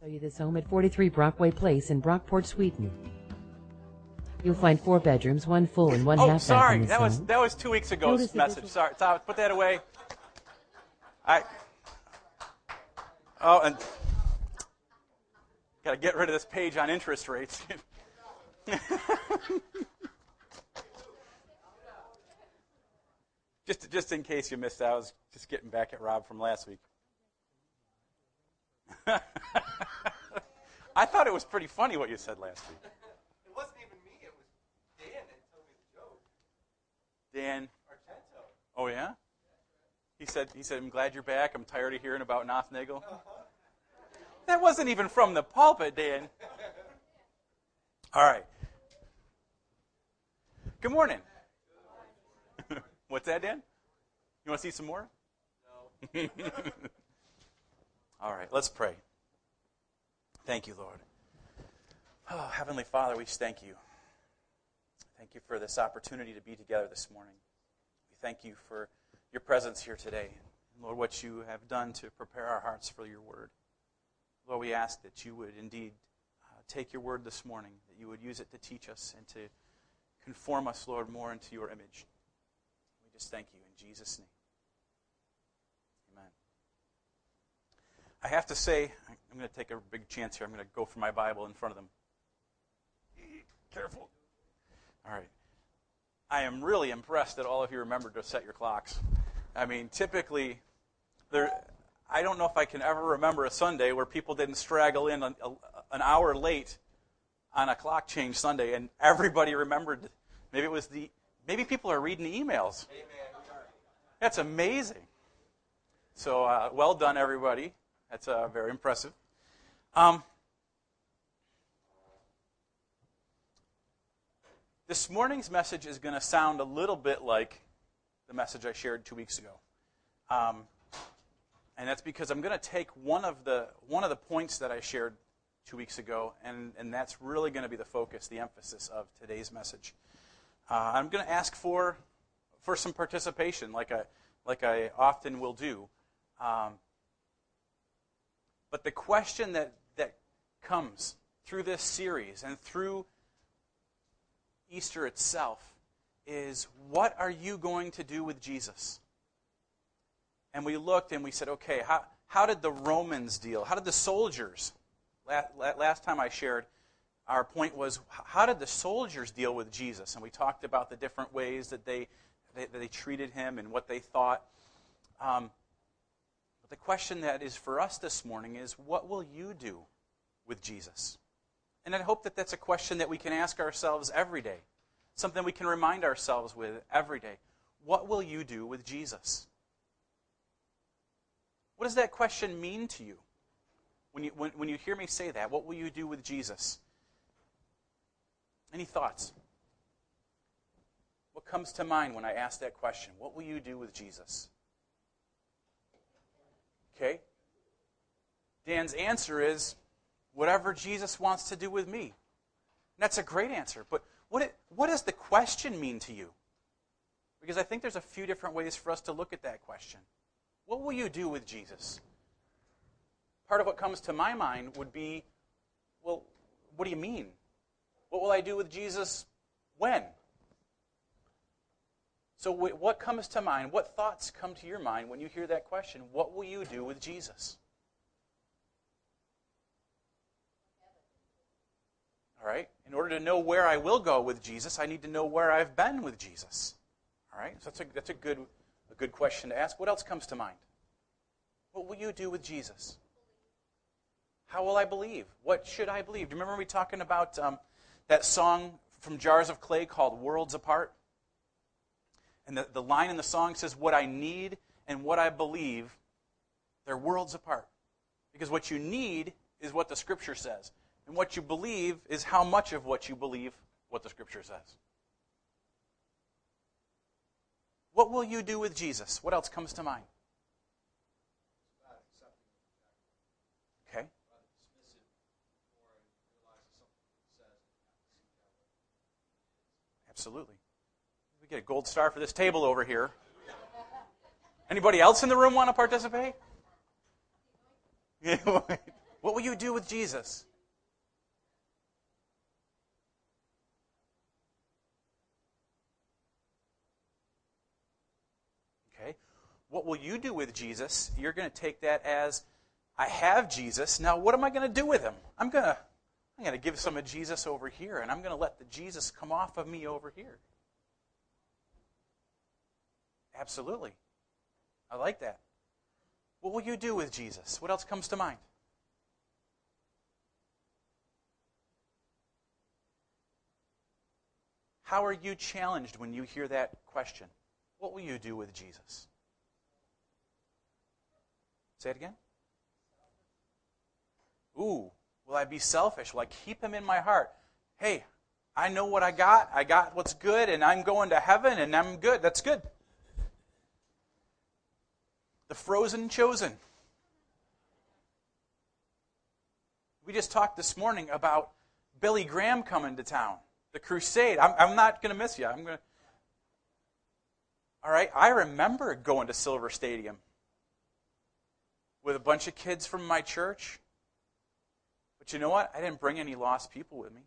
Show you this home at 43 Brockway Place in Brockport, Sweden. You'll find four bedrooms, one full and one Oh, half bath sorry. in this That was home. that was two weeks ago's Notice message. Sorry, Tom, put that away. I. Oh, and got to get rid of this page on interest rates. just just in case you missed out, I was just getting back at Rob from last week. I thought it was pretty funny what you said last week. It wasn't even me, it was Dan that told me the joke. Dan, Argento. oh yeah? He said, he said, I'm glad you're back. I'm tired of hearing about Nothnagel. Uh-huh. That wasn't even from the pulpit, Dan. All right. Good morning. What's that, Dan? You want to see some more? No. All right, let's pray. Thank you, Lord. Oh, Heavenly Father, we thank you. Thank you for this opportunity to be together this morning. We thank you for your presence here today. Lord, what you have done to prepare our hearts for your word. Lord, we ask that you would indeed uh, take your word this morning, that you would use it to teach us and to conform us, Lord, more into your image. We just thank you in Jesus' name. Amen. I have to say, I'm going to take a big chance here. I'm going to go for my Bible in front of them. Careful. All right. I am really impressed that all of you remembered to set your clocks. I mean, typically, there. I don't know if I can ever remember a Sunday where people didn't straggle in an, a, an hour late on a clock change Sunday, and everybody remembered. Maybe it was the. Maybe people are reading the emails. That's amazing. So uh, well done, everybody. That's uh, very impressive. Um, this morning's message is going to sound a little bit like the message I shared two weeks ago, um, and that's because I'm going to take one of the one of the points that I shared two weeks ago, and, and that's really going to be the focus, the emphasis of today's message. Uh, I'm going to ask for for some participation, like I like I often will do. Um, but the question that, that comes through this series and through Easter itself is what are you going to do with Jesus? And we looked and we said, okay, how, how did the Romans deal? How did the soldiers? Last time I shared, our point was how did the soldiers deal with Jesus? And we talked about the different ways that they, that they treated him and what they thought. Um, but the question that is for us this morning is what will you do with Jesus? And I hope that that's a question that we can ask ourselves every day, something we can remind ourselves with every day. What will you do with Jesus? What does that question mean to you? When you, when, when you hear me say that, what will you do with Jesus? Any thoughts? What comes to mind when I ask that question? What will you do with Jesus? Okay? Dan's answer is whatever Jesus wants to do with me. And that's a great answer. But what, it, what does the question mean to you? Because I think there's a few different ways for us to look at that question. What will you do with Jesus? Part of what comes to my mind would be well, what do you mean? What will I do with Jesus when? So, what comes to mind? What thoughts come to your mind when you hear that question? What will you do with Jesus? All right? In order to know where I will go with Jesus, I need to know where I've been with Jesus. All right? So that's a, that's a, good, a good question to ask. What else comes to mind? What will you do with Jesus? How will I believe? What should I believe? Do you remember me talking about um, that song from Jars of Clay called Worlds Apart? And the, the line in the song says, What I need and what I believe, they're worlds apart. Because what you need is what the Scripture says. And what you believe is how much of what you believe what the Scripture says. What will you do with Jesus? What else comes to mind? Okay. Absolutely. Get a gold star for this table over here. Anybody else in the room want to participate? what What will you do with Jesus? Okay. What will you do with Jesus? You're going to take that as I have Jesus. Now what am I going to do with him? I'm going to I'm going to give some of Jesus over here and I'm going to let the Jesus come off of me over here. Absolutely. I like that. What will you do with Jesus? What else comes to mind? How are you challenged when you hear that question? What will you do with Jesus? Say it again. Ooh, will I be selfish? Will I keep him in my heart? Hey, I know what I got. I got what's good, and I'm going to heaven, and I'm good. That's good. The frozen chosen. We just talked this morning about Billy Graham coming to town, the crusade. I'm, I'm not going to miss you. I'm going to. All right, I remember going to Silver Stadium with a bunch of kids from my church. But you know what? I didn't bring any lost people with me.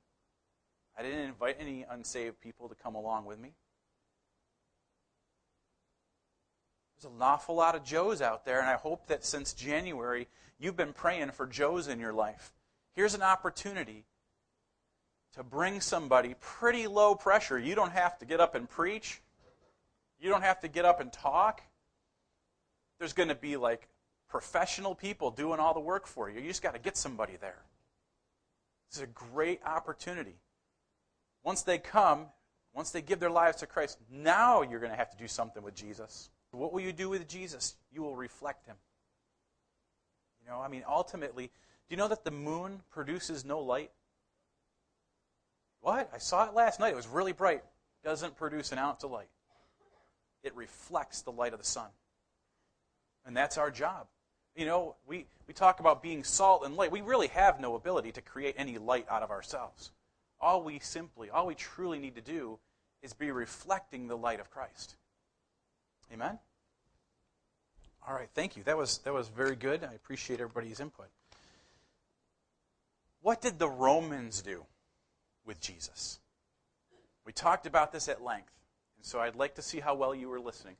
I didn't invite any unsaved people to come along with me. There's an awful lot of Joes out there, and I hope that since January you've been praying for Joes in your life. Here's an opportunity to bring somebody pretty low pressure. You don't have to get up and preach, you don't have to get up and talk. There's going to be like professional people doing all the work for you. You just got to get somebody there. This is a great opportunity. Once they come, once they give their lives to Christ, now you're going to have to do something with Jesus. What will you do with Jesus? You will reflect him. You know, I mean, ultimately, do you know that the moon produces no light? What? I saw it last night. It was really bright. Doesn't produce an ounce of light. It reflects the light of the sun. And that's our job. You know, we, we talk about being salt and light. We really have no ability to create any light out of ourselves. All we simply, all we truly need to do is be reflecting the light of Christ. Amen? All right, thank you. That was, that was very good. I appreciate everybody's input. What did the Romans do with Jesus? We talked about this at length, and so I'd like to see how well you were listening.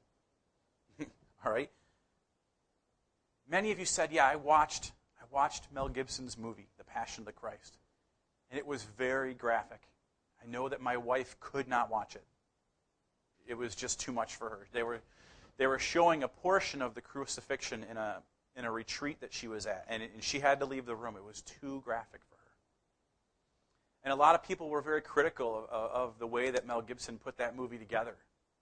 All right? Many of you said, "Yeah, I watched I watched Mel Gibson's movie, The Passion of the Christ." And it was very graphic. I know that my wife could not watch it. It was just too much for her. They were they were showing a portion of the crucifixion in a in a retreat that she was at, and, it, and she had to leave the room. It was too graphic for her. And a lot of people were very critical of, of the way that Mel Gibson put that movie together.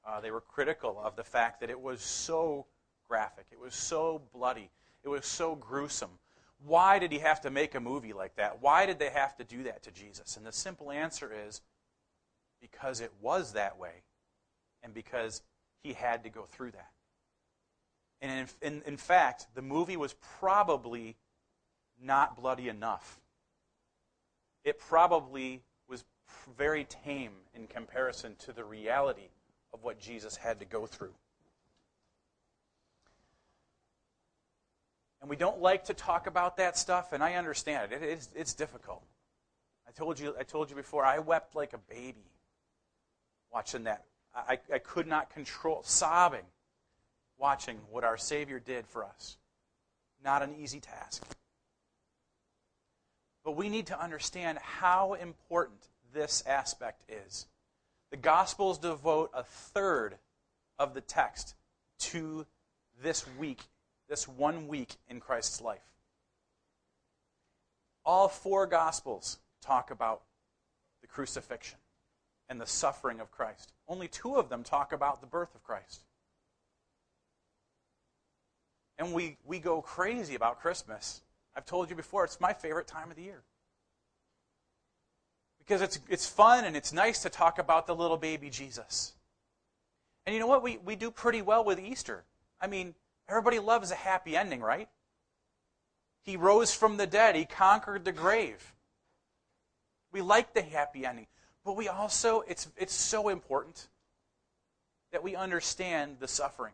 Uh, they were critical of the fact that it was so graphic, it was so bloody, it was so gruesome. Why did he have to make a movie like that? Why did they have to do that to Jesus? And the simple answer is because it was that way, and because he had to go through that. And in, in, in, fact, the movie was probably not bloody enough. It probably was very tame in comparison to the reality of what Jesus had to go through. And we don't like to talk about that stuff, and I understand it. it it's, it's difficult. I told you, I told you before, I wept like a baby watching that I, I could not control, sobbing, watching what our Savior did for us. Not an easy task. But we need to understand how important this aspect is. The Gospels devote a third of the text to this week, this one week in Christ's life. All four Gospels talk about the crucifixion and the suffering of Christ. Only two of them talk about the birth of Christ. And we, we go crazy about Christmas. I've told you before, it's my favorite time of the year. Because it's, it's fun and it's nice to talk about the little baby Jesus. And you know what? We, we do pretty well with Easter. I mean, everybody loves a happy ending, right? He rose from the dead, he conquered the grave. We like the happy ending. But we also, it's, it's so important that we understand the suffering,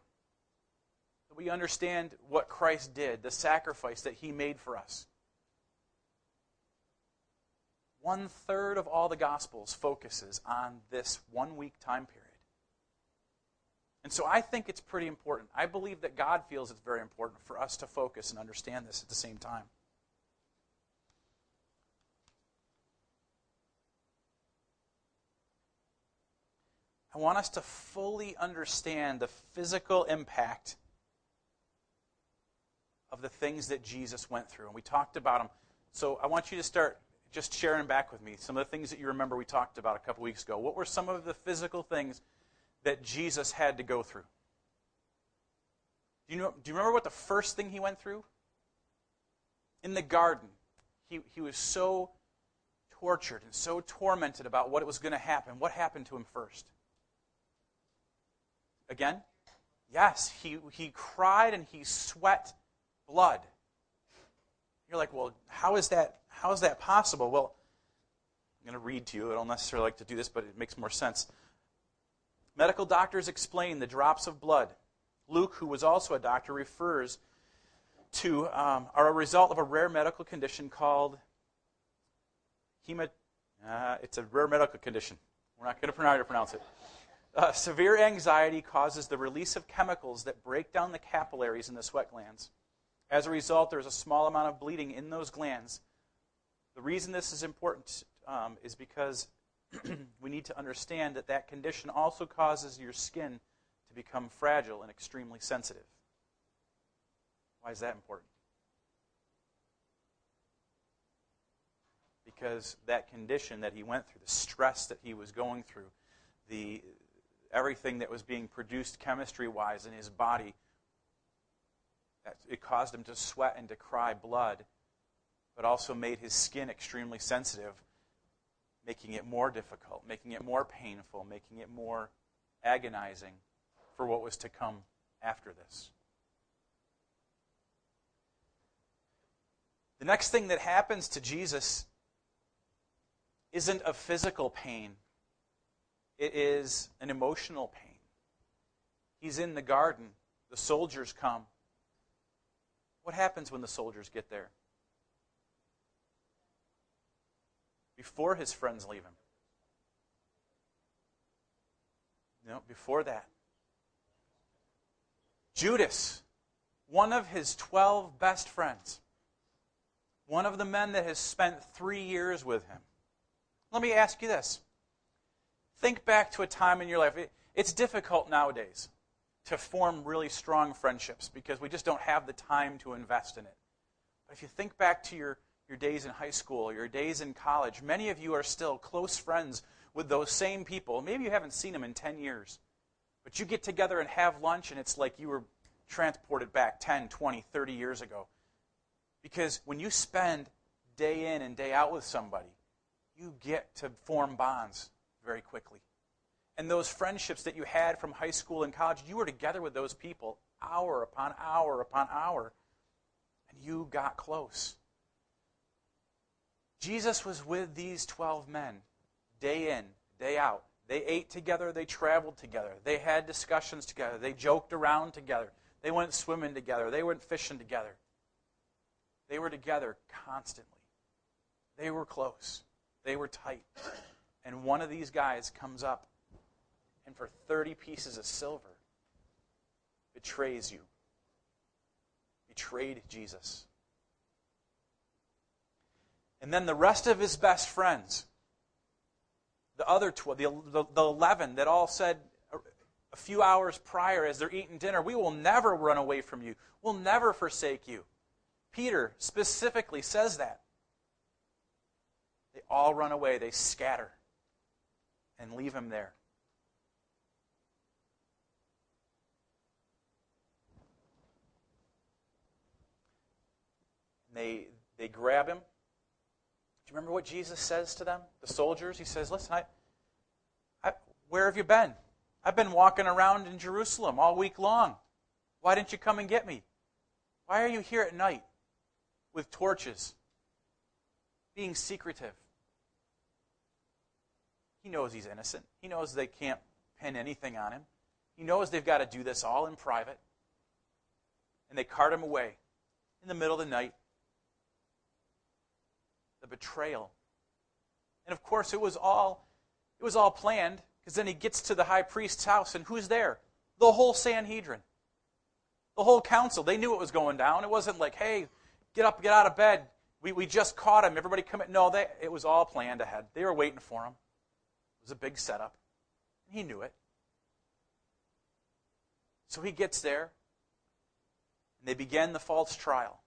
that we understand what Christ did, the sacrifice that he made for us. One third of all the Gospels focuses on this one week time period. And so I think it's pretty important. I believe that God feels it's very important for us to focus and understand this at the same time. I want us to fully understand the physical impact of the things that Jesus went through. And we talked about them. So I want you to start just sharing back with me some of the things that you remember we talked about a couple weeks ago. What were some of the physical things that Jesus had to go through? Do you, know, do you remember what the first thing he went through? In the garden, he, he was so tortured and so tormented about what was going to happen. What happened to him first? Again? Yes, he, he cried and he sweat blood. You're like, well, how is that, how is that possible? Well, I'm going to read to you. I don't necessarily like to do this, but it makes more sense. Medical doctors explain the drops of blood. Luke, who was also a doctor, refers to um, are a result of a rare medical condition called hemat. Uh, it's a rare medical condition. We're not going to pronounce it. Uh, severe anxiety causes the release of chemicals that break down the capillaries in the sweat glands. As a result, there's a small amount of bleeding in those glands. The reason this is important um, is because we need to understand that that condition also causes your skin to become fragile and extremely sensitive. Why is that important? Because that condition that he went through, the stress that he was going through, the everything that was being produced chemistry wise in his body. It caused him to sweat and to cry blood, but also made his skin extremely sensitive, making it more difficult, making it more painful, making it more agonizing for what was to come after this. The next thing that happens to Jesus isn't a physical pain it is an emotional pain. He's in the garden. The soldiers come. What happens when the soldiers get there? Before his friends leave him. No, before that. Judas, one of his 12 best friends, one of the men that has spent three years with him. Let me ask you this Think back to a time in your life. it's difficult nowadays to form really strong friendships because we just don't have the time to invest in it. But if you think back to your, your days in high school, your days in college, many of you are still close friends with those same people. Maybe you haven't seen them in 10 years. But you get together and have lunch, and it's like you were transported back 10, 20, 30 years ago. Because when you spend day in and day out with somebody, you get to form bonds very quickly. And those friendships that you had from high school and college, you were together with those people hour upon hour upon hour, and you got close. Jesus was with these 12 men day in, day out. They ate together, they traveled together, they had discussions together, they joked around together, they went swimming together, they went fishing together. They were together constantly. They were close, they were tight and one of these guys comes up and for 30 pieces of silver betrays you. Betrayed Jesus. And then the rest of his best friends, the other 12, the, the, the 11 that all said a few hours prior as they're eating dinner, We will never run away from you. We'll never forsake you. Peter specifically says that. They all run away, they scatter and leave him there. They, they grab him. Do you remember what Jesus says to them, the soldiers? He says, Listen, I, I, where have you been? I've been walking around in Jerusalem all week long. Why didn't you come and get me? Why are you here at night with torches, being secretive? He knows he's innocent. He knows they can't pin anything on him. He knows they've got to do this all in private. And they cart him away in the middle of the night. The betrayal And of course, it was all it was all planned because then he gets to the high priest's house, and who's there? The whole Sanhedrin, the whole council. They knew it was going down. It wasn't like, hey, get up, get out of bed. We, we just caught him. Everybody come in. No, they, it was all planned ahead. They were waiting for him. Was a big setup. He knew it. So he gets there, and they begin the false trial.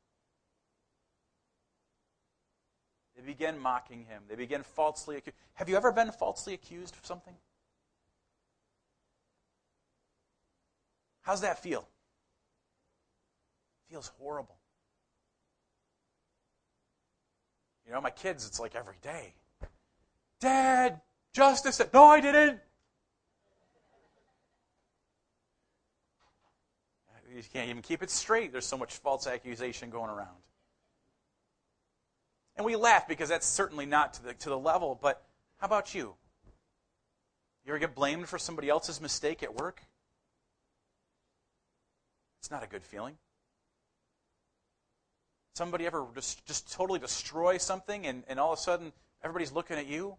They begin mocking him. They begin falsely accused. Have you ever been falsely accused of something? How's that feel? feels horrible. You know, my kids, it's like every day. Dad, justice. No, I didn't. You can't even keep it straight. There's so much false accusation going around. And we laugh because that's certainly not to the, to the level, but how about you? You ever get blamed for somebody else's mistake at work? It's not a good feeling. Somebody ever just, just totally destroy something and, and all of a sudden everybody's looking at you?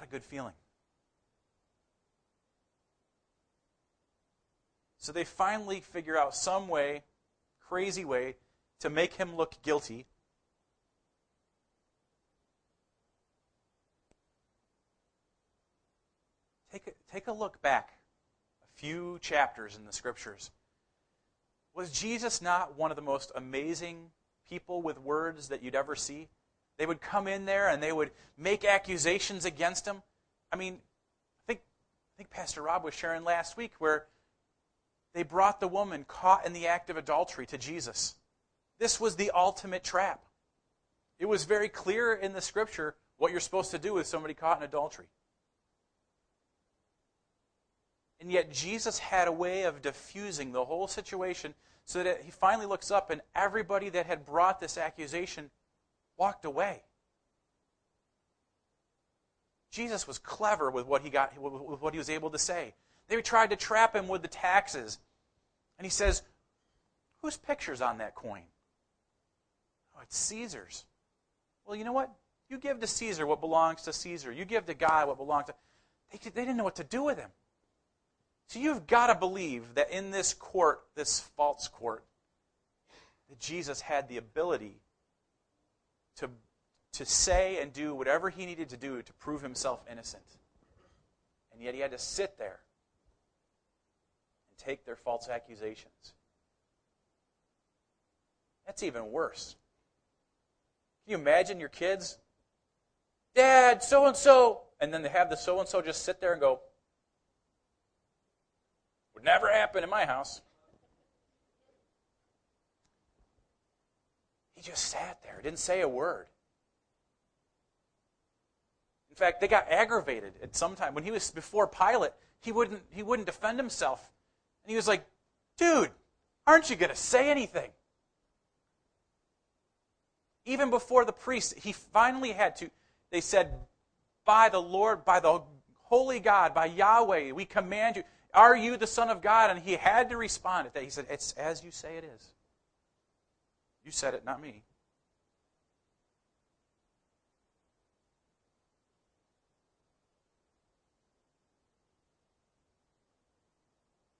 Not a good feeling. So they finally figure out some way, crazy way, to make him look guilty. Take a, take a look back a few chapters in the scriptures. Was Jesus not one of the most amazing people with words that you'd ever see? They would come in there and they would make accusations against him. I mean, I think, I think Pastor Rob was sharing last week where they brought the woman caught in the act of adultery to Jesus. This was the ultimate trap. It was very clear in the scripture what you're supposed to do with somebody caught in adultery. And yet, Jesus had a way of diffusing the whole situation so that he finally looks up and everybody that had brought this accusation walked away. Jesus was clever with what he got with what he was able to say. They tried to trap him with the taxes. And he says, Whose picture's on that coin? Oh, it's Caesar's. Well, you know what? You give to Caesar what belongs to Caesar. You give to God what belongs to. They, they didn't know what to do with him. So you've got to believe that in this court, this false court, that Jesus had the ability to, to say and do whatever he needed to do to prove himself innocent. And yet he had to sit there and take their false accusations. That's even worse. Can you imagine your kids? Dad, so and so. And then they have the so and so just sit there and go, would never happen in my house. He just sat there, didn't say a word. In fact, they got aggravated at some time. When he was before Pilate, he wouldn't, he wouldn't defend himself. And he was like, dude, aren't you going to say anything? Even before the priest, he finally had to, they said, by the Lord, by the holy God, by Yahweh, we command you. Are you the Son of God? And he had to respond to that. He said, It's as you say it is. You said it, not me.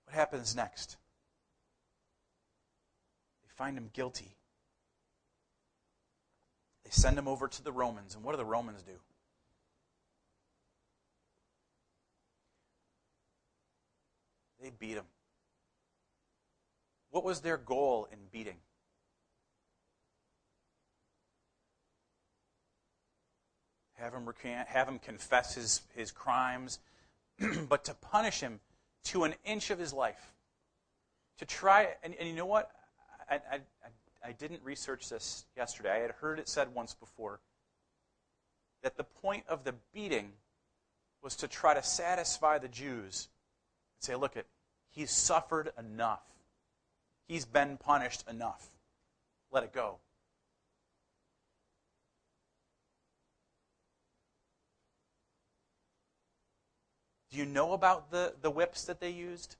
What happens next? They find him guilty. They send him over to the Romans. And what do the Romans do? They beat him. What was their goal in beating? Have him recant, have him confess his, his crimes, but to punish him to an inch of his life. To try, and, and you know what? I, I, I didn't research this yesterday. I had heard it said once before that the point of the beating was to try to satisfy the Jews and say, look, he's suffered enough. He's been punished enough. Let it go. Do you know about the, the whips that they used?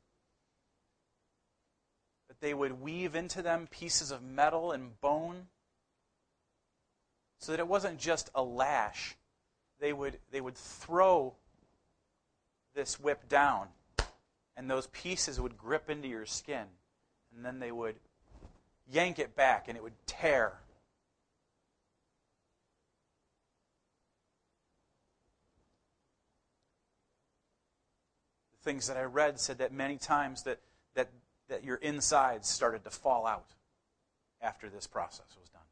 That they would weave into them pieces of metal and bone so that it wasn't just a lash. They would, they would throw this whip down, and those pieces would grip into your skin, and then they would yank it back, and it would tear. Things that I read said that many times that, that, that your insides started to fall out after this process was done.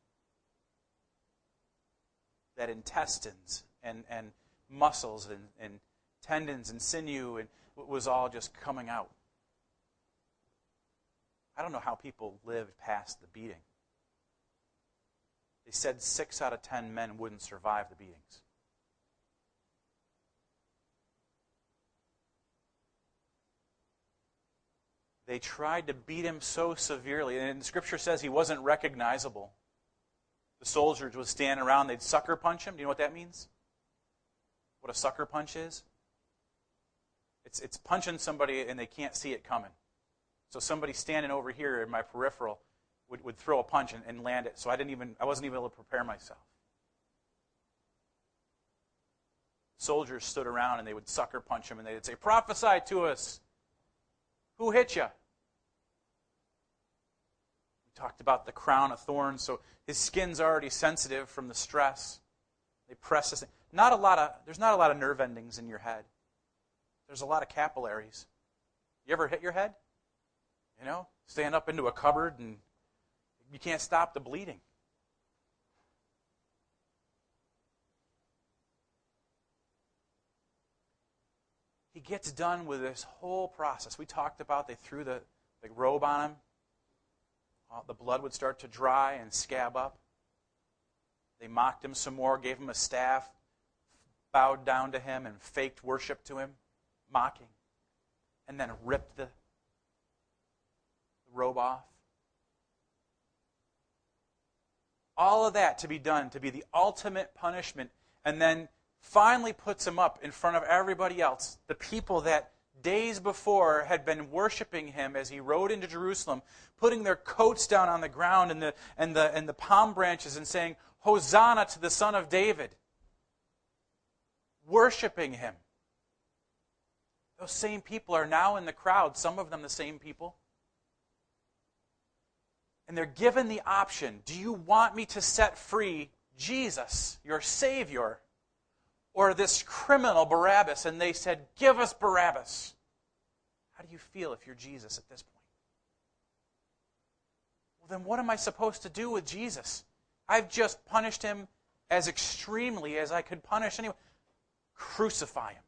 That intestines and, and muscles and, and tendons and sinew and was all just coming out. I don't know how people lived past the beating. They said six out of ten men wouldn't survive the beatings. They tried to beat him so severely, and the Scripture says he wasn't recognizable. The soldiers would stand around, they'd sucker punch him. Do you know what that means? What a sucker punch is? It's, it's punching somebody and they can't see it coming. So somebody standing over here in my peripheral would, would throw a punch and, and land it. So I didn't even I wasn't even able to prepare myself. Soldiers stood around and they would sucker punch him and they'd say, Prophesy to us. Who hit you? Talked about the crown of thorns, so his skin's already sensitive from the stress. They press this. Not a lot of there's not a lot of nerve endings in your head. There's a lot of capillaries. You ever hit your head? You know, stand up into a cupboard and you can't stop the bleeding. He gets done with this whole process. We talked about they threw the, the robe on him. Uh, the blood would start to dry and scab up. They mocked him some more, gave him a staff, bowed down to him, and faked worship to him, mocking, and then ripped the robe off. All of that to be done, to be the ultimate punishment, and then finally puts him up in front of everybody else, the people that days before had been worshiping him as he rode into Jerusalem, putting their coats down on the ground and the, and the, and the palm branches and saying, Hosanna to the Son of David. Worshiping him. Those same people are now in the crowd, some of them the same people and they're given the option do you want me to set free Jesus, your Savior, or this criminal Barabbas? And they said, Give us Barabbas. How do you feel if you're Jesus at this point? Well, then what am I supposed to do with Jesus? I've just punished him as extremely as I could punish anyone. Crucify him.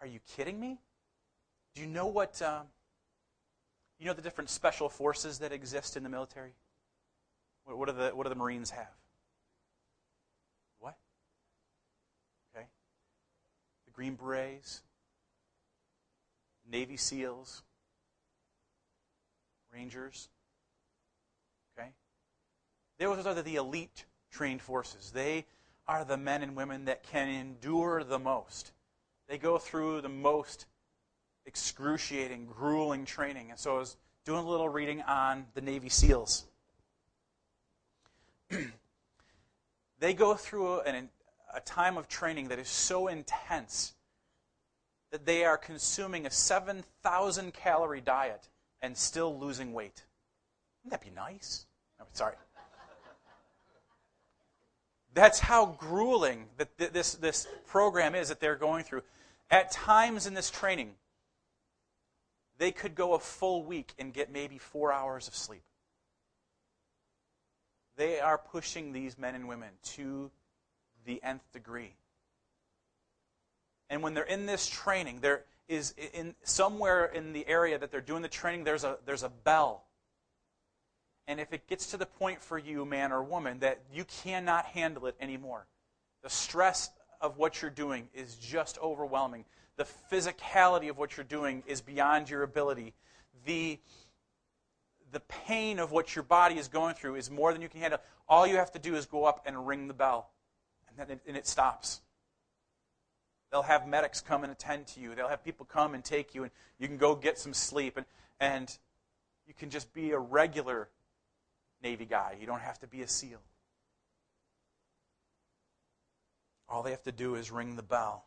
Are you kidding me? Do you know what. Uh, you know the different special forces that exist in the military? What, what, do, the, what do the Marines have? What? Okay. The Green Berets, Navy SEALs, Rangers. Okay? Those are the elite trained forces. They are the men and women that can endure the most. They go through the most excruciating, grueling training. And so I was doing a little reading on the Navy SEALs. they go through an, a time of training that is so intense that they are consuming a 7,000 calorie diet and still losing weight. Wouldn't that be nice? Sorry. That's how grueling that this, this program is that they're going through. At times in this training, they could go a full week and get maybe four hours of sleep. They are pushing these men and women to the nth degree. And when they're in this training, there is in somewhere in the area that they're doing the training, there's a there's a bell. And if it gets to the point for you, man or woman, that you cannot handle it anymore, the stress of what you're doing is just overwhelming the physicality of what you're doing is beyond your ability. The, the pain of what your body is going through is more than you can handle. All you have to do is go up and ring the bell, and then it, and it stops. They'll have medics come and attend to you. They'll have people come and take you, and you can go get some sleep, and, and you can just be a regular Navy guy. You don't have to be a SEAL. All they have to do is ring the bell.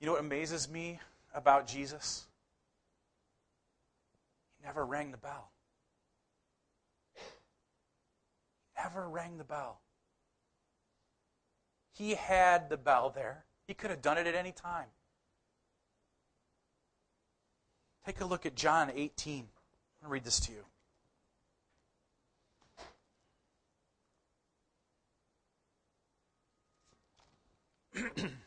You know what amazes me about Jesus? He never rang the bell. He never rang the bell. He had the bell there. He could have done it at any time. Take a look at John 18. I'm going to read this to you.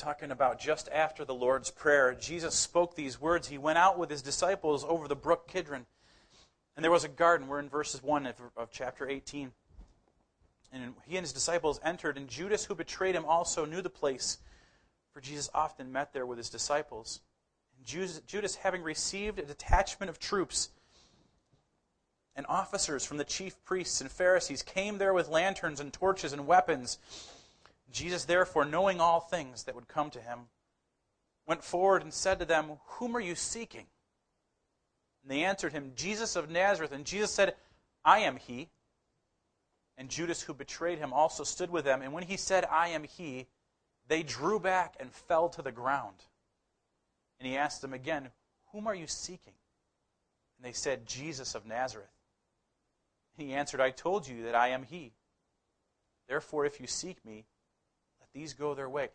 talking about just after the Lord's Prayer. Jesus spoke these words. He went out with his disciples over the brook Kidron. And there was a garden. We're in verses 1 of, of chapter 18. And he and his disciples entered, and Judas, who betrayed him, also knew the place, for Jesus often met there with his disciples. And Judas, having received a detachment of troops and officers from the chief priests and Pharisees, came there with lanterns and torches and weapons. Jesus, therefore, knowing all things that would come to him, went forward and said to them, Whom are you seeking? And they answered him, Jesus of Nazareth. And Jesus said, I am he. And Judas, who betrayed him, also stood with them. And when he said, I am he, they drew back and fell to the ground. And he asked them again, Whom are you seeking? And they said, Jesus of Nazareth. And he answered, I told you that I am he. Therefore, if you seek me, let these go their way.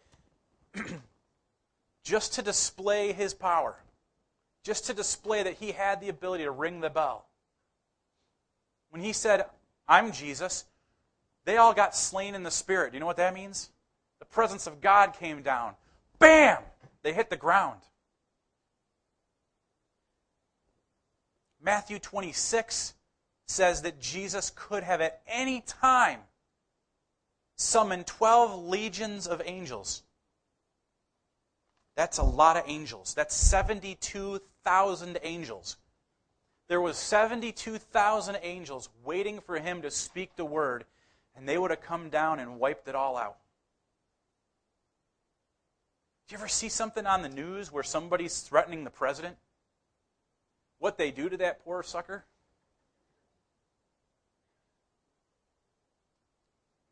just to display his power, just to display that he had the ability to ring the bell. When he said, I'm Jesus, they all got slain in the spirit. Do you know what that means? The presence of God came down. Bam! They hit the ground. Matthew 26 says that Jesus could have at any time summoned 12 legions of angels. That's a lot of angels. That's 72,000 angels. There was 72,000 angels waiting for him to speak the word, and they would have come down and wiped it all out. Do you ever see something on the news where somebody's threatening the president? What they do to that poor sucker?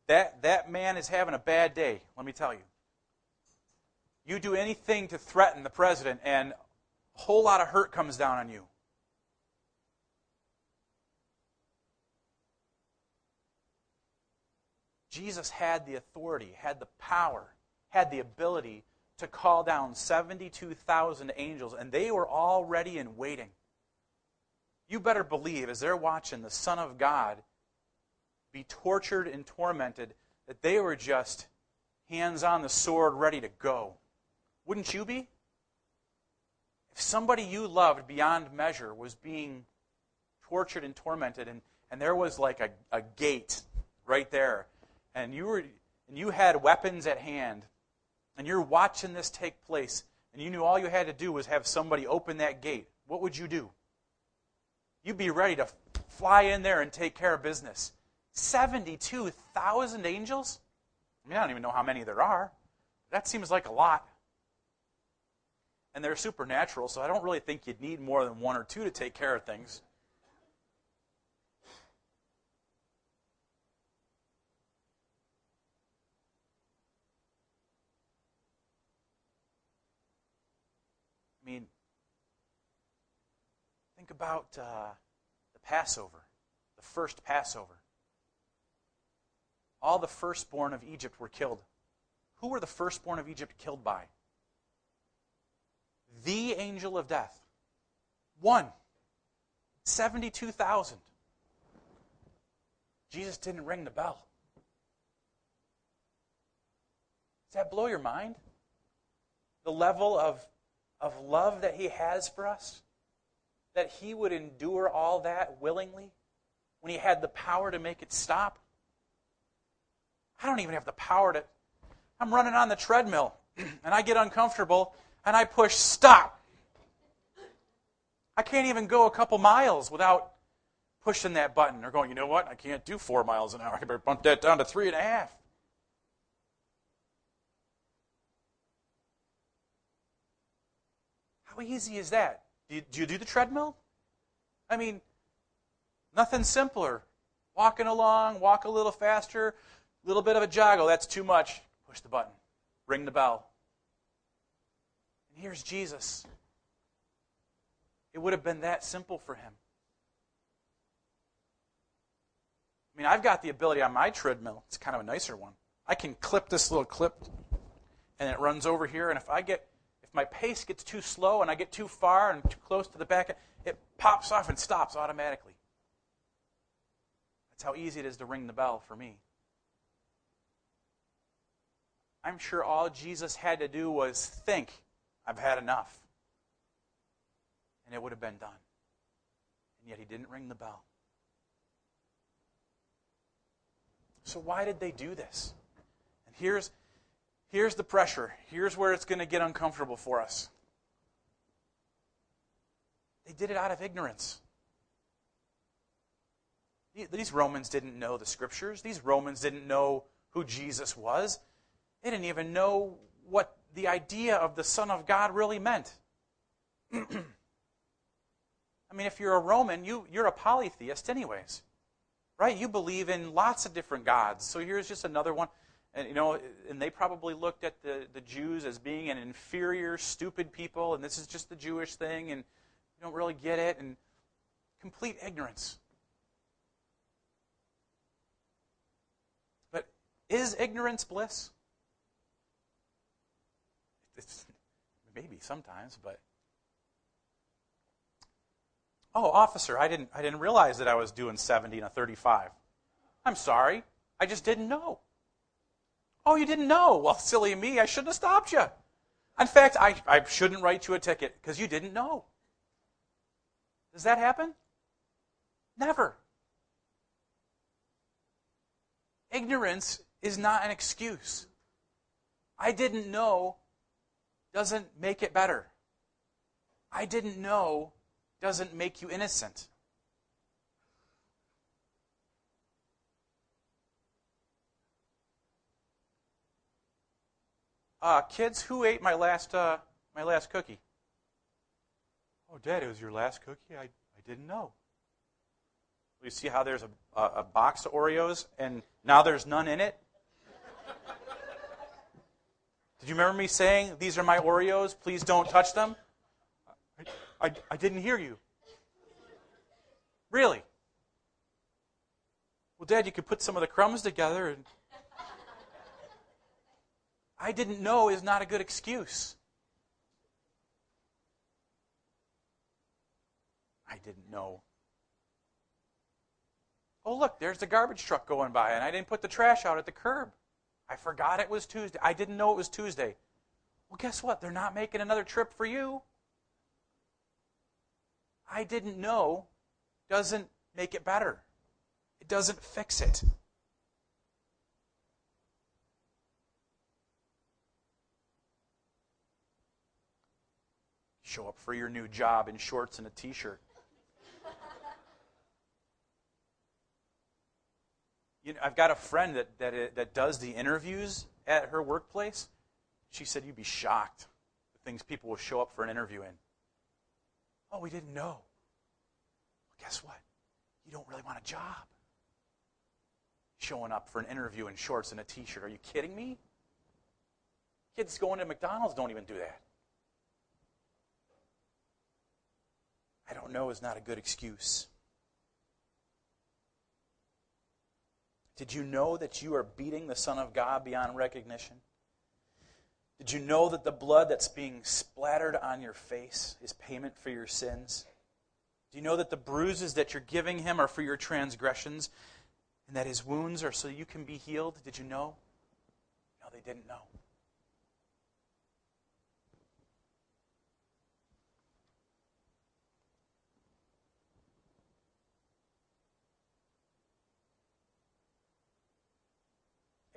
That, that man is having a bad day, let me tell you. You do anything to threaten the president, and a whole lot of hurt comes down on you. Jesus had the authority, had the power, had the ability to call down 72,000 angels, and they were all ready and waiting. You better believe, as they're watching the Son of God be tortured and tormented that they were just hands on the sword, ready to go. Wouldn't you be? If somebody you loved beyond measure was being tortured and tormented, and, and there was like a, a gate right there, and you were and you had weapons at hand, and you're watching this take place, and you knew all you had to do was have somebody open that gate, what would you do? You'd be ready to fly in there and take care of business. 72,000 angels? I mean, I don't even know how many there are. That seems like a lot. And they're supernatural, so I don't really think you'd need more than one or two to take care of things. I mean, think about uh, the Passover, the first Passover all the firstborn of Egypt were killed. Who were the firstborn of Egypt killed by? The angel of death. One. 72,000. Jesus didn't ring the bell. Does that blow your mind? The level of, of love that he has for us? That he would endure all that willingly when he had the power to make it stop? I don't even have the power to. I'm running on the treadmill and I get uncomfortable and I push stop. I can't even go a couple miles without pushing that button or going, you know what? I can't do four miles an hour. I better bump that down to three and a half. How easy is that? Do you do, you do the treadmill? I mean, Nothing simpler. Walking along, walk a little faster, a little bit of a joggle, that's too much. Push the button, ring the bell. And here's Jesus. It would have been that simple for him. I mean, I've got the ability on my treadmill, it's kind of a nicer one. I can clip this little clip and it runs over here, and if I get if my pace gets too slow and I get too far and too close to the back, it pops off and stops automatically. That's how easy it is to ring the bell for me. I'm sure all Jesus had to do was think, I've had enough. And it would have been done. And yet he didn't ring the bell. So, why did they do this? And here's, here's the pressure. Here's where it's going to get uncomfortable for us. They did it out of ignorance. These Romans didn't know the scriptures. These Romans didn't know who Jesus was. They didn't even know what the idea of the Son of God really meant. I mean, if you're a Roman, you, you're a polytheist, anyways. Right? You believe in lots of different gods. So here's just another one. And you know, and they probably looked at the, the Jews as being an inferior, stupid people, and this is just the Jewish thing, and you don't really get it, and complete ignorance. But is ignorance bliss? It's, maybe sometimes, but oh, officer, I didn't I didn't realize that I was doing 70 and a 35. I'm sorry, I just didn't know. Oh, you didn't know? Well, silly me, I shouldn't have stopped you. In fact, I, I shouldn't write you a ticket because you didn't know. Does that happen? Never. Ignorance is not an excuse. I didn't know doesn't make it better. I didn't know doesn't make you innocent. Uh, kids, who ate my last uh, my last cookie? Oh, Dad, it was your last cookie. I, I didn't know. You see how there's a, a, a box of Oreos and now there's none in it? Did you remember me saying, These are my Oreos, please don't touch them? I, I, I didn't hear you. Really? Well, Dad, you could put some of the crumbs together and. I didn't know is not a good excuse. I didn't know. Oh, look, there's the garbage truck going by, and I didn't put the trash out at the curb. I forgot it was Tuesday. I didn't know it was Tuesday. Well, guess what? They're not making another trip for you. I didn't know doesn't make it better, it doesn't fix it. Show up for your new job in shorts and a t shirt. You know, I've got a friend that, that, that does the interviews at her workplace. She said you'd be shocked the things people will show up for an interview in. Oh, we didn't know. Well, guess what? You don't really want a job. Showing up for an interview in shorts and a t shirt. Are you kidding me? Kids going to McDonald's don't even do that. I don't know is not a good excuse. Did you know that you are beating the Son of God beyond recognition? Did you know that the blood that's being splattered on your face is payment for your sins? Do you know that the bruises that you're giving him are for your transgressions and that his wounds are so you can be healed? Did you know? No, they didn't know.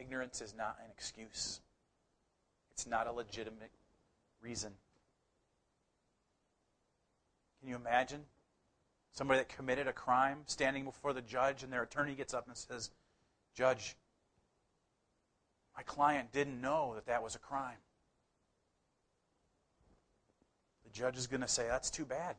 Ignorance is not an excuse, it's not a legitimate reason. Can you imagine somebody that committed a crime standing before the judge and their attorney gets up and says, Judge, my client didn't know that that was a crime. The judge is going to say, That's too bad.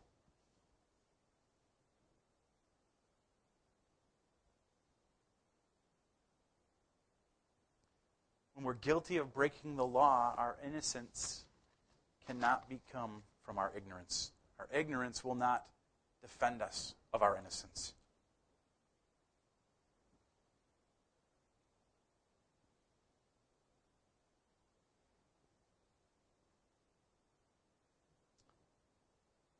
We're guilty of breaking the law, our innocence cannot become from our ignorance. Our ignorance will not defend us of our innocence.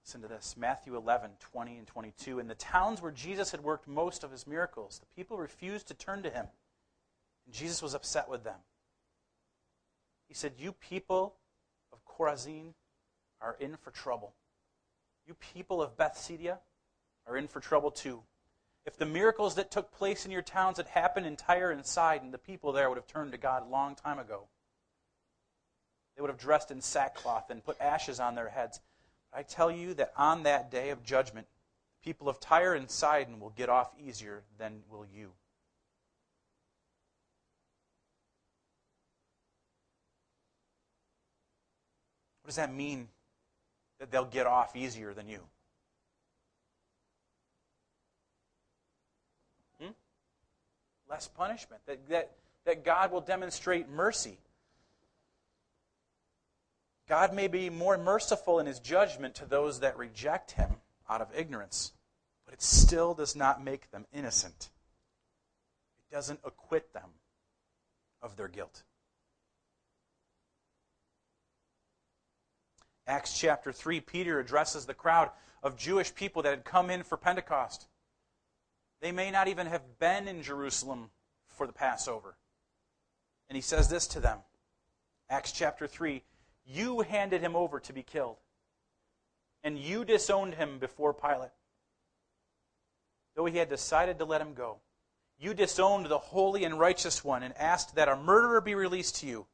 Listen to this Matthew 11, 20 and 22. In the towns where Jesus had worked most of his miracles, the people refused to turn to him, and Jesus was upset with them. He said, You people of Chorazin are in for trouble. You people of Bethsaida are in for trouble too. If the miracles that took place in your towns had happened in Tyre and Sidon, the people there would have turned to God a long time ago. They would have dressed in sackcloth and put ashes on their heads. But I tell you that on that day of judgment, the people of Tyre and Sidon will get off easier than will you. What does that mean that they'll get off easier than you? Hmm? Less punishment. That, that, that God will demonstrate mercy. God may be more merciful in his judgment to those that reject him out of ignorance, but it still does not make them innocent. It doesn't acquit them of their guilt. Acts chapter 3, Peter addresses the crowd of Jewish people that had come in for Pentecost. They may not even have been in Jerusalem for the Passover. And he says this to them Acts chapter 3 You handed him over to be killed, and you disowned him before Pilate. Though he had decided to let him go, you disowned the holy and righteous one and asked that a murderer be released to you.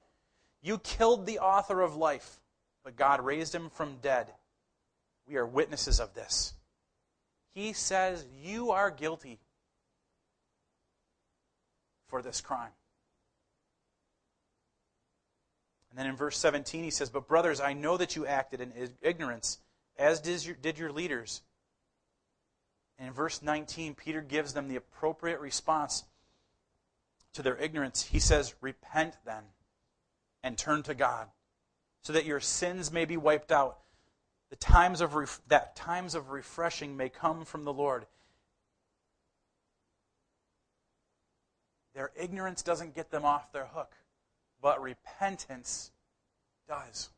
You killed the author of life but God raised him from dead. We are witnesses of this. He says, You are guilty for this crime. And then in verse 17, he says, But brothers, I know that you acted in ignorance, as did your, leaders. And in verse 19, Peter gives them the appropriate response to their ignorance. He says, Repent then and turn to God so that your sins may be wiped out. The times of ref- that times of refreshing may come from the Lord. Their ignorance doesn't get them off their hook, but repentance does.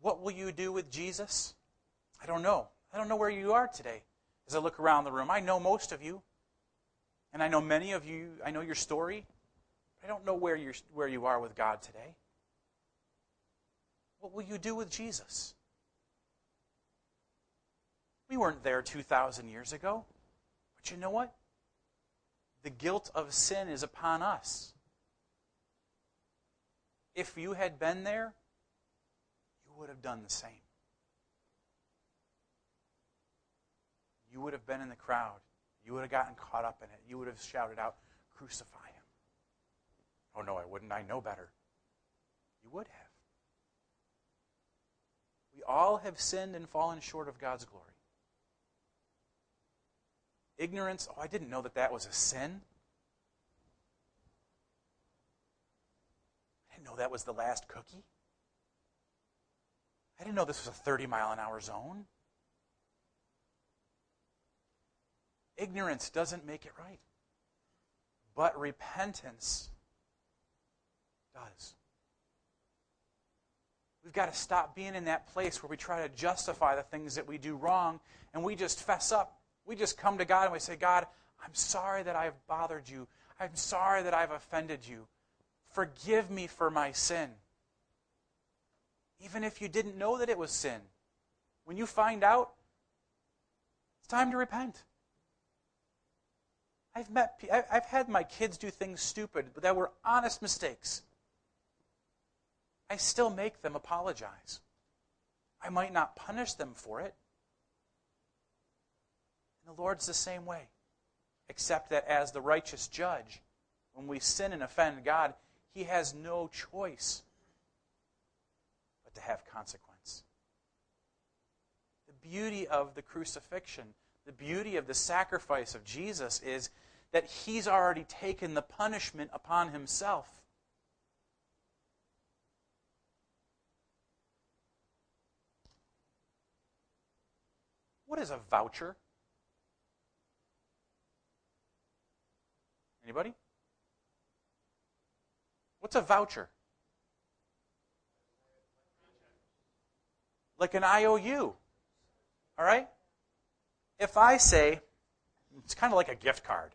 What will you do with Jesus? I don't know. I don't know where you are today as I look around the room. I know most of you, and I know many of you. I know your story. I don't know where, you're, where you are with God today. What will you do with Jesus? We weren't there 2,000 years ago. But you know what? The guilt of sin is upon us. If you had been there, you would have done the same. You would have been in the crowd. You would have gotten caught up in it. You would have shouted out, Crucify Oh, no, I wouldn't. I know better. You would have. We all have sinned and fallen short of God's glory. Ignorance, oh, I didn't know that that was a sin. I didn't know that was the last cookie. I didn't know this was a 30 mile an hour zone. Ignorance doesn't make it right. But repentance does. We've got to stop being in that place where we try to justify the things that we do wrong and we just fess up. We just come to God and we say, God, I'm sorry that I've bothered you. I'm sorry that I've offended you. Forgive me for my sin. Even if you didn't know that it was sin, when you find out, it's time to repent. I've met, I've had my kids do things stupid, that were honest mistakes. I still make them apologize. I might not punish them for it. And the Lord's the same way, except that as the righteous judge, when we sin and offend God, He has no choice but to have consequence. The beauty of the crucifixion, the beauty of the sacrifice of Jesus is that He's already taken the punishment upon Himself. What is a voucher? Anybody? What's a voucher? Like an IOU. All right? If I say, it's kind of like a gift card.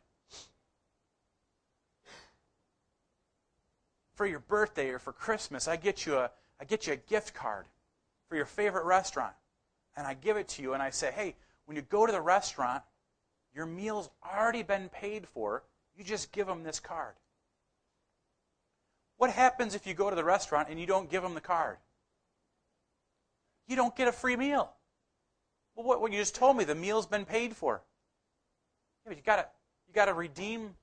For your birthday or for Christmas, I get you a I get you a gift card for your favorite restaurant. And I give it to you and I say, "Hey, when you go to the restaurant, your meal's already been paid for. You just give them this card." What happens if you go to the restaurant and you don't give them the card? You don't get a free meal. Well, what, what you just told me, the meal's been paid for. Yeah, but you got you got to redeem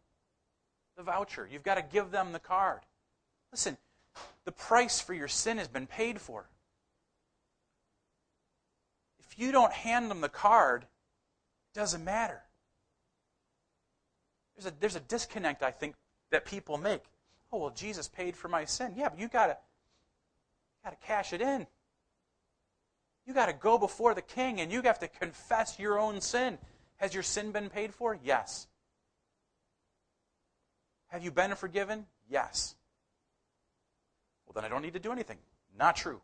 the voucher. You've got to give them the card. Listen, the price for your sin has been paid for. If you don't hand them the card, it doesn't matter. There's a, there's a disconnect, I think, that people make. Oh, well, Jesus paid for my sin. Yeah, but you got to got to cash it in. You got to go before the king and you have to confess your own sin. Has your sin been paid for? Yes. Have you been forgiven? Yes. Well, then I don't need to do anything. Not true.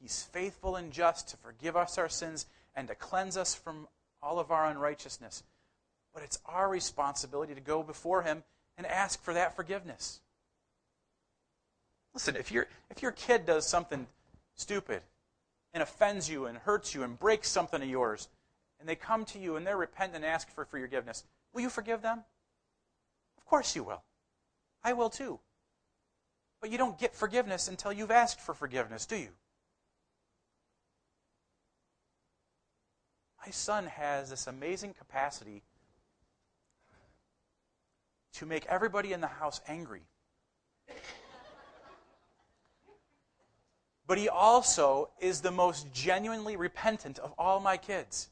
He's faithful and just to forgive us our sins and to cleanse us from all of our unrighteousness. But it's our responsibility to go before Him and ask for that forgiveness. Listen, if, your if your kid does something stupid and offends you and hurts you and breaks something of yours, and they come to you and they're repentant and ask for forgiveness, will you forgive them? Of course you will. I will too. But you don't get forgiveness until you've asked for forgiveness, do you? My son has this amazing capacity to make everybody in the house angry. but he also is the most genuinely repentant of all my kids.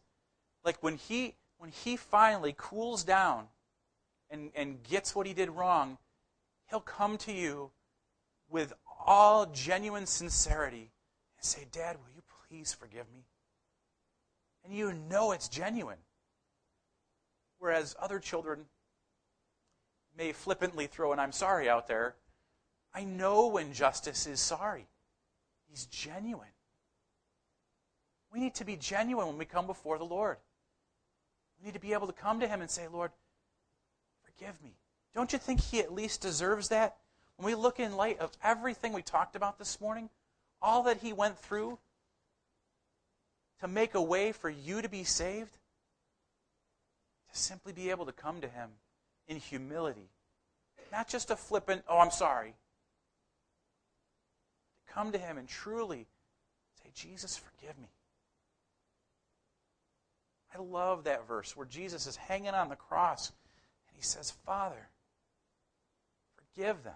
Like when he when he finally cools down and, and gets what he did wrong, he'll come to you with all genuine sincerity and say, Dad, will you please forgive me? And you know it's genuine. Whereas other children may flippantly throw an I'm sorry out there, I know when justice is sorry. He's genuine. We need to be genuine when we come before the Lord. We need to be able to come to Him and say, Lord, forgive me. Don't you think He at least deserves that? When we look in light of everything we talked about this morning, all that He went through to make a way for you to be saved, to simply be able to come to Him in humility, not just a flippant, oh, I'm sorry To come to Him and truly say, Jesus, forgive me. I love that verse where Jesus is hanging on the cross and He says, Father, forgive them,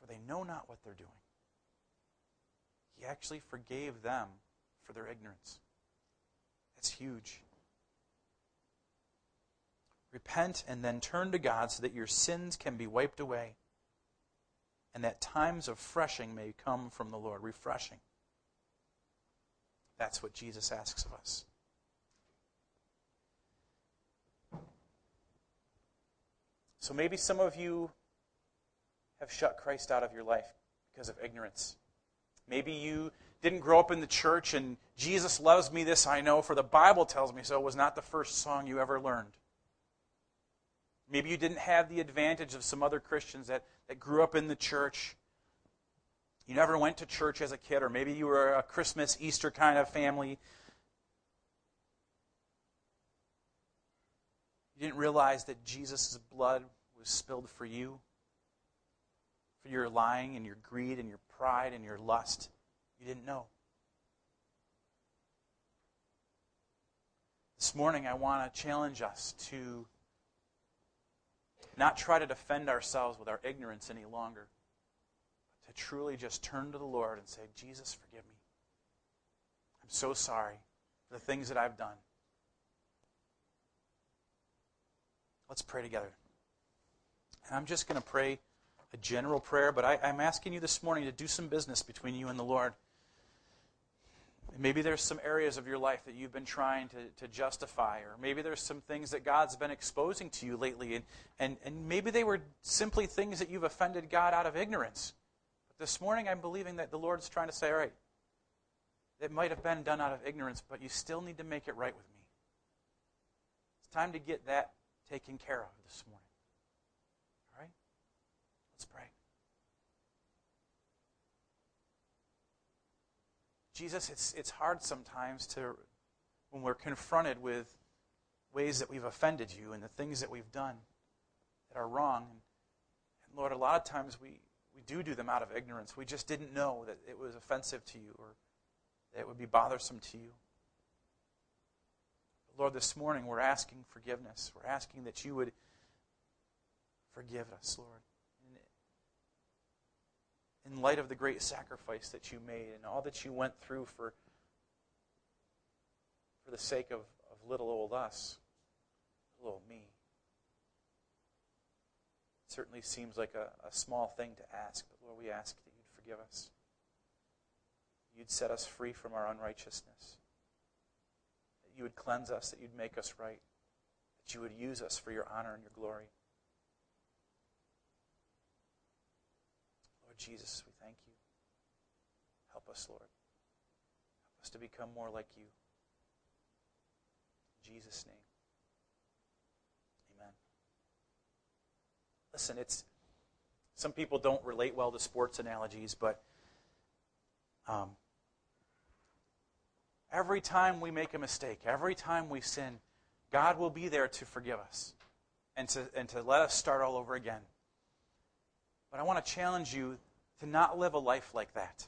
for they know not what they're doing. He actually forgave them for their ignorance. That's huge. Repent and then turn to God so that your sins can be wiped away and that times of freshing may come from the Lord. Refreshing. That's what Jesus asks of us. So maybe some of you have shut Christ out of your life because of ignorance. Maybe you didn't grow up in the church and Jesus loves me, this I know, for the Bible tells me so, was not the first song you ever learned. Maybe you didn't have the advantage of some other Christians that, that grew up in the church. You never went to church as a kid, or maybe you were a Christmas, Easter kind of family. You didn't realize that Jesus' blood was spilled for you, for your lying and your greed and your pride and your lust. You didn't know. This morning, I want to challenge us to not try to defend ourselves with our ignorance any longer, but to truly just turn to the Lord and say, Jesus, forgive me. I'm so sorry. for the things that I've done. Let's pray together. And I'm just going to pray a general prayer, but I, I'm asking you this morning to do some business between you and the Lord. Maybe there's some areas of your life that you've been trying to, to justify, or maybe there's some things that God's been exposing to you lately, and, and, and maybe they were simply things that you've offended God out of ignorance. But this morning I'm believing that the Lord's trying to say, all right, it might have been done out of ignorance, but you still need to make it right with me. It's time to get that taken care of this morning. All right? Let's pray. Jesus, it's, it's hard sometimes to, when we're confronted with ways that we've offended you and the things that we've done that are wrong. And, Lord, a lot of times we, we do do them out of ignorance. We just didn't know that it was offensive to you or that it would be bothersome to you. But Lord, this morning we're asking forgiveness. We're asking that you would forgive us, Lord in light of the great sacrifice that you made and all that you went through for, for the sake of, of little old us, little me. It certainly seems like a, a small thing to ask, but Lord, we ask that you'd forgive us. You'd set us free from our unrighteousness. That you would cleanse us, that you'd make us right, that you would use us for your honor and your glory. Jesus, we thank you. Help us, Lord. Help us to become more like you. In Jesus' name. Amen. Listen, it's some people don't relate well to sports analogies, but um, every time we make a mistake, every time we sin, God will be there to forgive us and to, and to let us start all over again. But I want to challenge you to not live a life like that.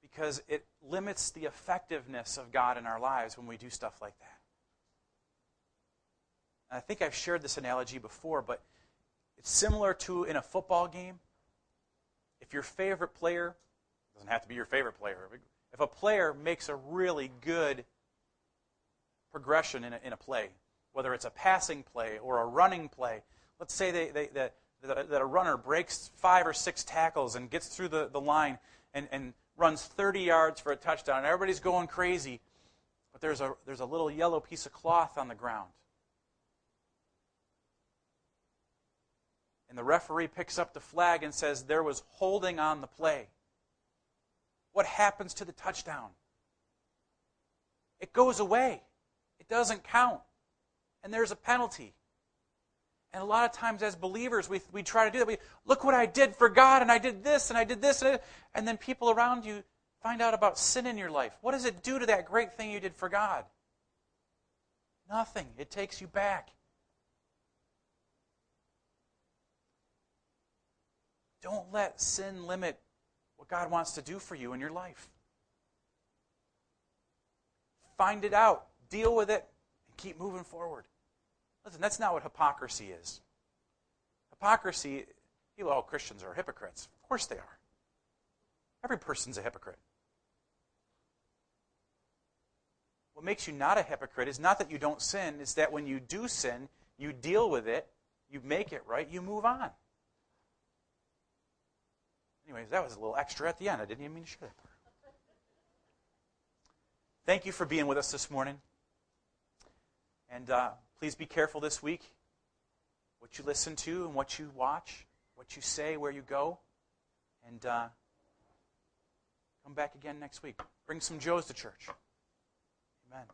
Because it limits the effectiveness of God in our lives when we do stuff like that. And I think I've shared this analogy before, but it's similar to in a football game. If your favorite player, doesn't have to be your favorite player, if a player makes a really good progression in a, in a play, whether it's a passing play or a running play, let's say they, they, that that, a runner breaks five or six tackles and gets through the, the line and, and runs 30 yards for a touchdown, and everybody's going crazy, but there's a, there's a little yellow piece of cloth on the ground. And the referee picks up the flag and says there was holding on the play. What happens to the touchdown? It goes away. It doesn't count. And there's a penalty. And a lot of times, as believers, we, we try to do that. We look what I did for God, and I did this, and I did this, and, and then people around you find out about sin in your life. What does it do to that great thing you did for God? Nothing. It takes you back. Don't let sin limit what God wants to do for you in your life. Find it out, deal with it, and keep moving forward. Listen, that's not what hypocrisy is. Hypocrisy, you all Christians are hypocrites. Of course they are. Every person's a hypocrite. What makes you not a hypocrite is not that you don't sin, it's that when you do sin, you deal with it, you make it right, you move on. Anyways, that was a little extra at the end. I didn't even mean to share that part. Thank you for being with us this morning. And uh, Please be careful this week what you listen to and what you watch, what you say, where you go. And uh, come back again next week. Bring some Joes to church. Amen.